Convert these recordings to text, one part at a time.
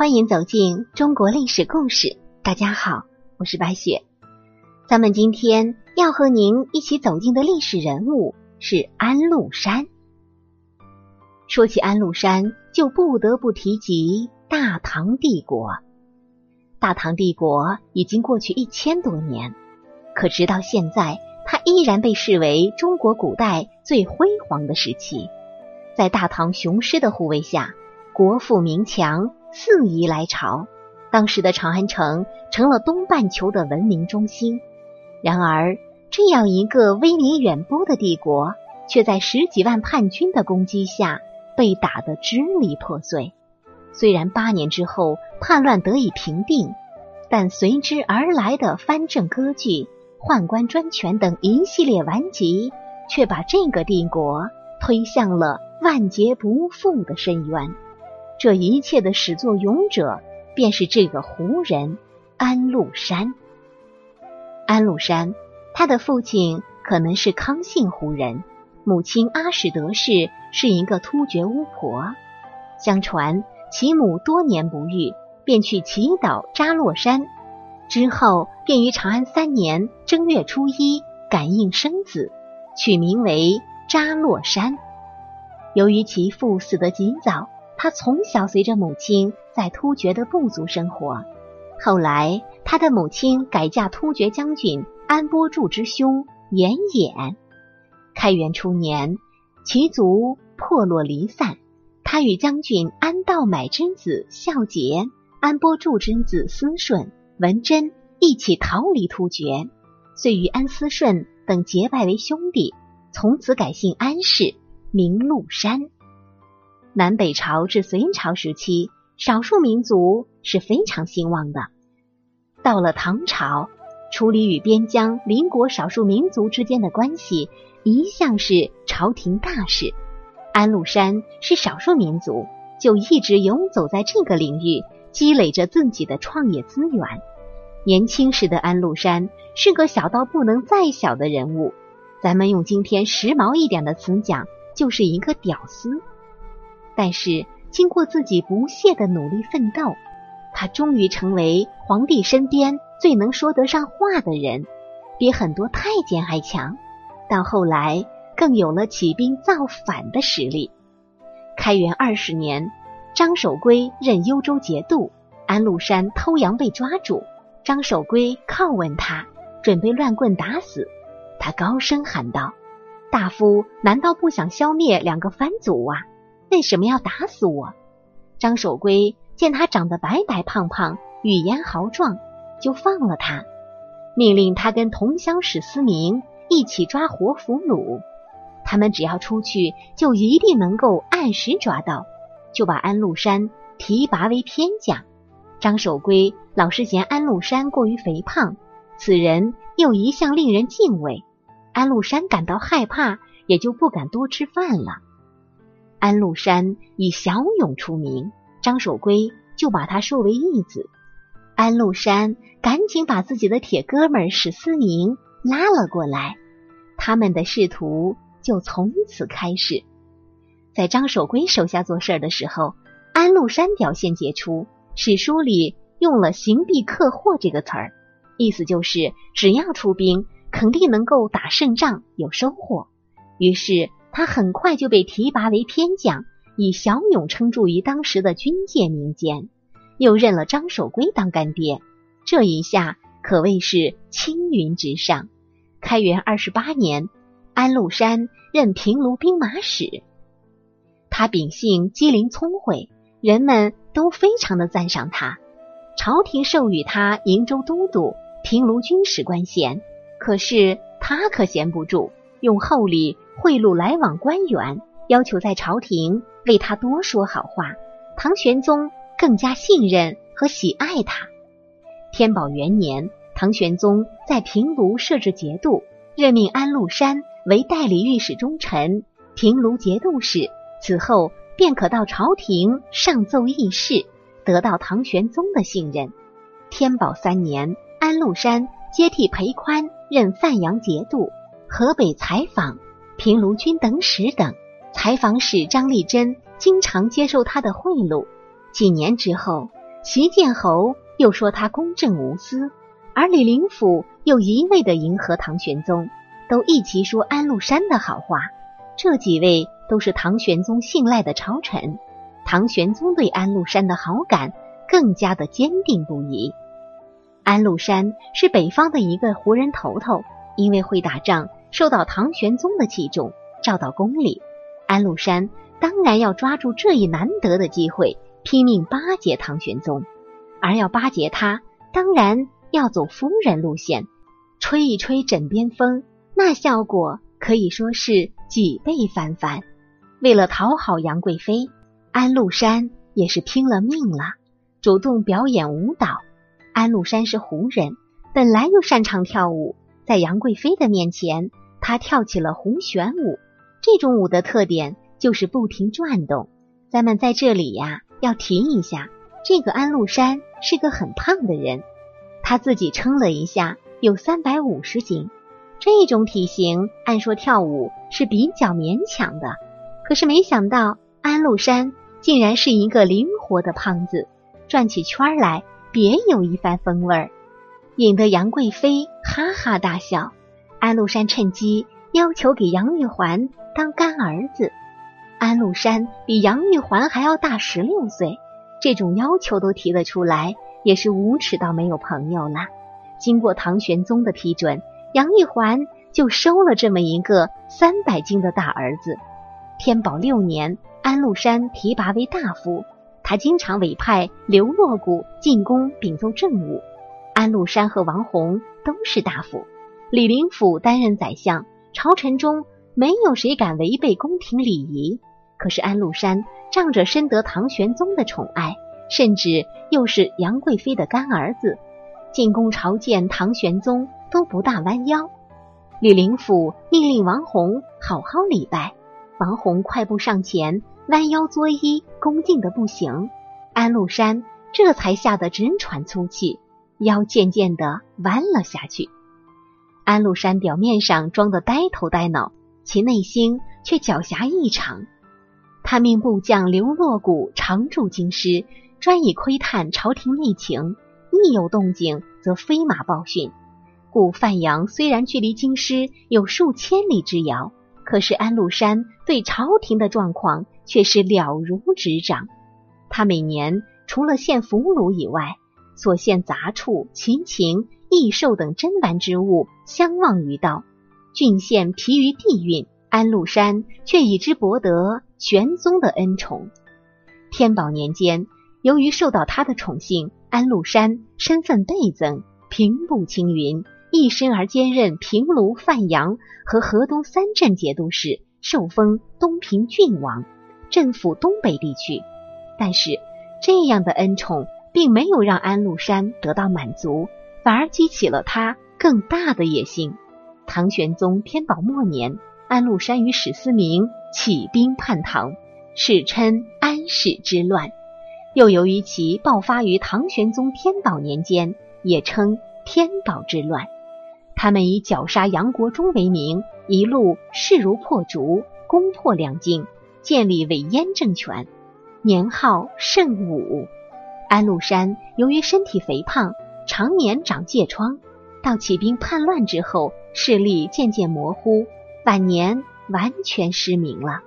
欢迎走进中国历史故事。大家好，我是白雪。咱们今天要和您一起走进的历史人物是安禄山。说起安禄山，就不得不提及大唐帝国。大唐帝国已经过去一千多年，可直到现在，它依然被视为中国古代最辉煌的时期。在大唐雄狮的护卫下，国富民强。四夷来朝，当时的长安城成了东半球的文明中心。然而，这样一个威名远播的帝国，却在十几万叛军的攻击下被打得支离破碎。虽然八年之后叛乱得以平定，但随之而来的藩镇割据、宦官专权等一系列顽疾，却把这个帝国推向了万劫不复的深渊。这一切的始作俑者，便是这个胡人安禄山。安禄山，他的父亲可能是康姓胡人，母亲阿史德氏是一个突厥巫婆。相传其母多年不育，便去祈祷扎洛山，之后便于长安三年正月初一感应生子，取名为扎洛山。由于其父死得极早。他从小随着母亲在突厥的部族生活，后来他的母亲改嫁突厥将军安波柱之兄严衍。开元初年，其族破落离散，他与将军安道买之子孝杰、安波柱之子思顺、文贞一起逃离突厥，遂与安思顺等结拜为兄弟，从此改姓安氏，名禄山。南北朝至隋朝时期，少数民族是非常兴旺的。到了唐朝，处理与边疆邻国少数民族之间的关系，一向是朝廷大事。安禄山是少数民族，就一直游走在这个领域，积累着自己的创业资源。年轻时的安禄山是个小到不能再小的人物，咱们用今天时髦一点的词讲，就是一个屌丝。但是，经过自己不懈的努力奋斗，他终于成为皇帝身边最能说得上话的人，比很多太监还强。到后来，更有了起兵造反的实力。开元二十年，张守珪任幽州节度，安禄山偷羊被抓住，张守珪拷问他，准备乱棍打死。他高声喊道：“大夫难道不想消灭两个藩族啊？”为什么要打死我？张守圭见他长得白白胖胖，语言豪壮，就放了他，命令他跟同乡史思明一起抓活俘虏。他们只要出去，就一定能够按时抓到，就把安禄山提拔为偏将。张守圭老是嫌安禄山过于肥胖，此人又一向令人敬畏，安禄山感到害怕，也就不敢多吃饭了。安禄山以骁勇出名，张守珪就把他收为义子。安禄山赶紧把自己的铁哥们史思明拉了过来，他们的仕途就从此开始。在张守珪手下做事的时候，安禄山表现杰出，史书里用了“行必克获”这个词儿，意思就是只要出兵，肯定能够打胜仗，有收获。于是。他很快就被提拔为偏将，以骁勇称著于当时的军界民间，又认了张守珪当干爹，这一下可谓是青云直上。开元二十八年，安禄山任平卢兵马使，他秉性机灵聪慧，人们都非常的赞赏他。朝廷授予他瀛州都督、平卢军使官衔，可是他可闲不住，用厚礼。贿赂来往官员，要求在朝廷为他多说好话。唐玄宗更加信任和喜爱他。天宝元年，唐玄宗在平卢设置节度，任命安禄山为代理御史中丞、平卢节度使，此后便可到朝廷上奏议事，得到唐玄宗的信任。天宝三年，安禄山接替裴宽任范阳节度，河北采访。平卢军等使等，采访使张立珍经常接受他的贿赂。几年之后，齐建侯又说他公正无私，而李林甫又一味的迎合唐玄宗，都一起说安禄山的好话。这几位都是唐玄宗信赖的朝臣，唐玄宗对安禄山的好感更加的坚定不移。安禄山是北方的一个胡人头头，因为会打仗，受到唐玄宗的器重，召到宫里。安禄山当然要抓住这一难得的机会，拼命巴结唐玄宗。而要巴结他，当然要走夫人路线，吹一吹枕边风，那效果可以说是几倍翻番。为了讨好杨贵妃，安禄山也是拼了命了，主动表演舞蹈。安禄山是胡人，本来又擅长跳舞，在杨贵妃的面前，他跳起了红旋舞。这种舞的特点就是不停转动。咱们在这里呀，要提一下，这个安禄山是个很胖的人，他自己称了一下，有三百五十斤。这种体型，按说跳舞是比较勉强的，可是没想到安禄山竟然是一个灵活的胖子，转起圈来。别有一番风味儿，引得杨贵妃哈哈大笑。安禄山趁机要求给杨玉环当干儿子。安禄山比杨玉环还要大十六岁，这种要求都提得出来，也是无耻到没有朋友了。经过唐玄宗的批准，杨玉环就收了这么一个三百斤的大儿子。天宝六年，安禄山提拔为大夫。他经常委派刘洛谷进宫禀奏政务，安禄山和王弘都是大夫，李林甫担任宰相，朝臣中没有谁敢违背宫廷礼仪。可是安禄山仗着深得唐玄宗的宠爱，甚至又是杨贵妃的干儿子，进宫朝见唐玄宗都不大弯腰。李林甫命令王弘好好礼拜，王弘快步上前。弯腰作揖，恭敬的不行。安禄山这才吓得直喘粗气，腰渐渐的弯了下去。安禄山表面上装的呆头呆脑，其内心却狡黠异常。他命部将刘洛谷常驻京师，专以窥探朝廷内情，一有动静则飞马报讯。故范阳虽然距离京师有数千里之遥，可是安禄山对朝廷的状况。却是了如指掌。他每年除了献俘虏以外，所献杂畜、禽禽、异兽等珍玩之物相望于道，郡县疲于地运。安禄山却以之博得玄宗的恩宠。天宝年间，由于受到他的宠幸，安禄山身份倍增，平步青云，一身而兼任平卢、范阳和河东三镇节度使，受封东平郡王。镇抚东北地区，但是这样的恩宠并没有让安禄山得到满足，反而激起了他更大的野心。唐玄宗天宝末年，安禄山与史思明起兵叛唐，史称安史之乱。又由于其爆发于唐玄宗天宝年间，也称天宝之乱。他们以绞杀杨国忠为名，一路势如破竹，攻破两京。建立伪燕政权，年号圣武。安禄山由于身体肥胖，常年长疥疮，到起兵叛乱之后，视力渐渐模糊，晚年完全失明了。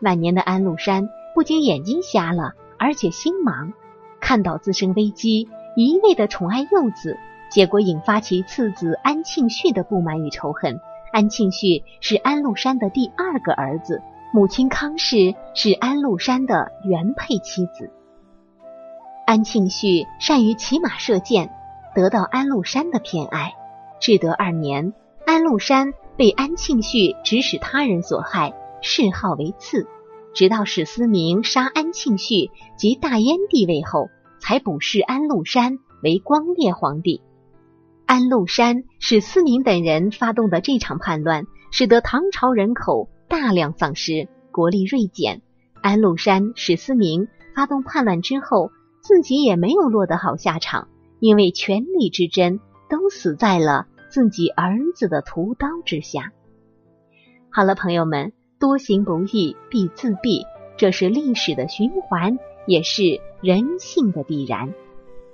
晚年的安禄山不仅眼睛瞎了，而且心盲。看到自身危机，一味的宠爱幼子，结果引发其次子安庆绪的不满与仇恨。安庆绪是安禄山的第二个儿子。母亲康氏是安禄山的原配妻子。安庆绪善于骑马射箭，得到安禄山的偏爱。至德二年，安禄山被安庆绪指使他人所害，谥号为赐。直到史思明杀安庆绪及大燕帝位后，才补谥安禄山为光烈皇帝。安禄山、史思明等人发动的这场叛乱，使得唐朝人口。大量丧失，国力锐减。安禄山、史思明发动叛乱之后，自己也没有落得好下场，因为权力之争都死在了自己儿子的屠刀之下。好了，朋友们，多行不义必自毙，这是历史的循环，也是人性的必然。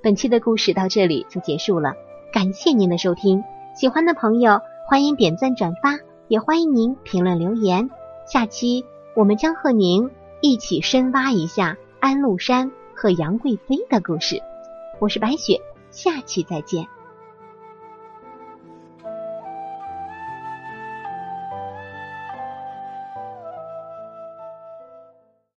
本期的故事到这里就结束了，感谢您的收听。喜欢的朋友欢迎点赞转发，也欢迎您评论留言。下期我们将和您一起深挖一下安禄山和杨贵妃的故事。我是白雪，下期再见。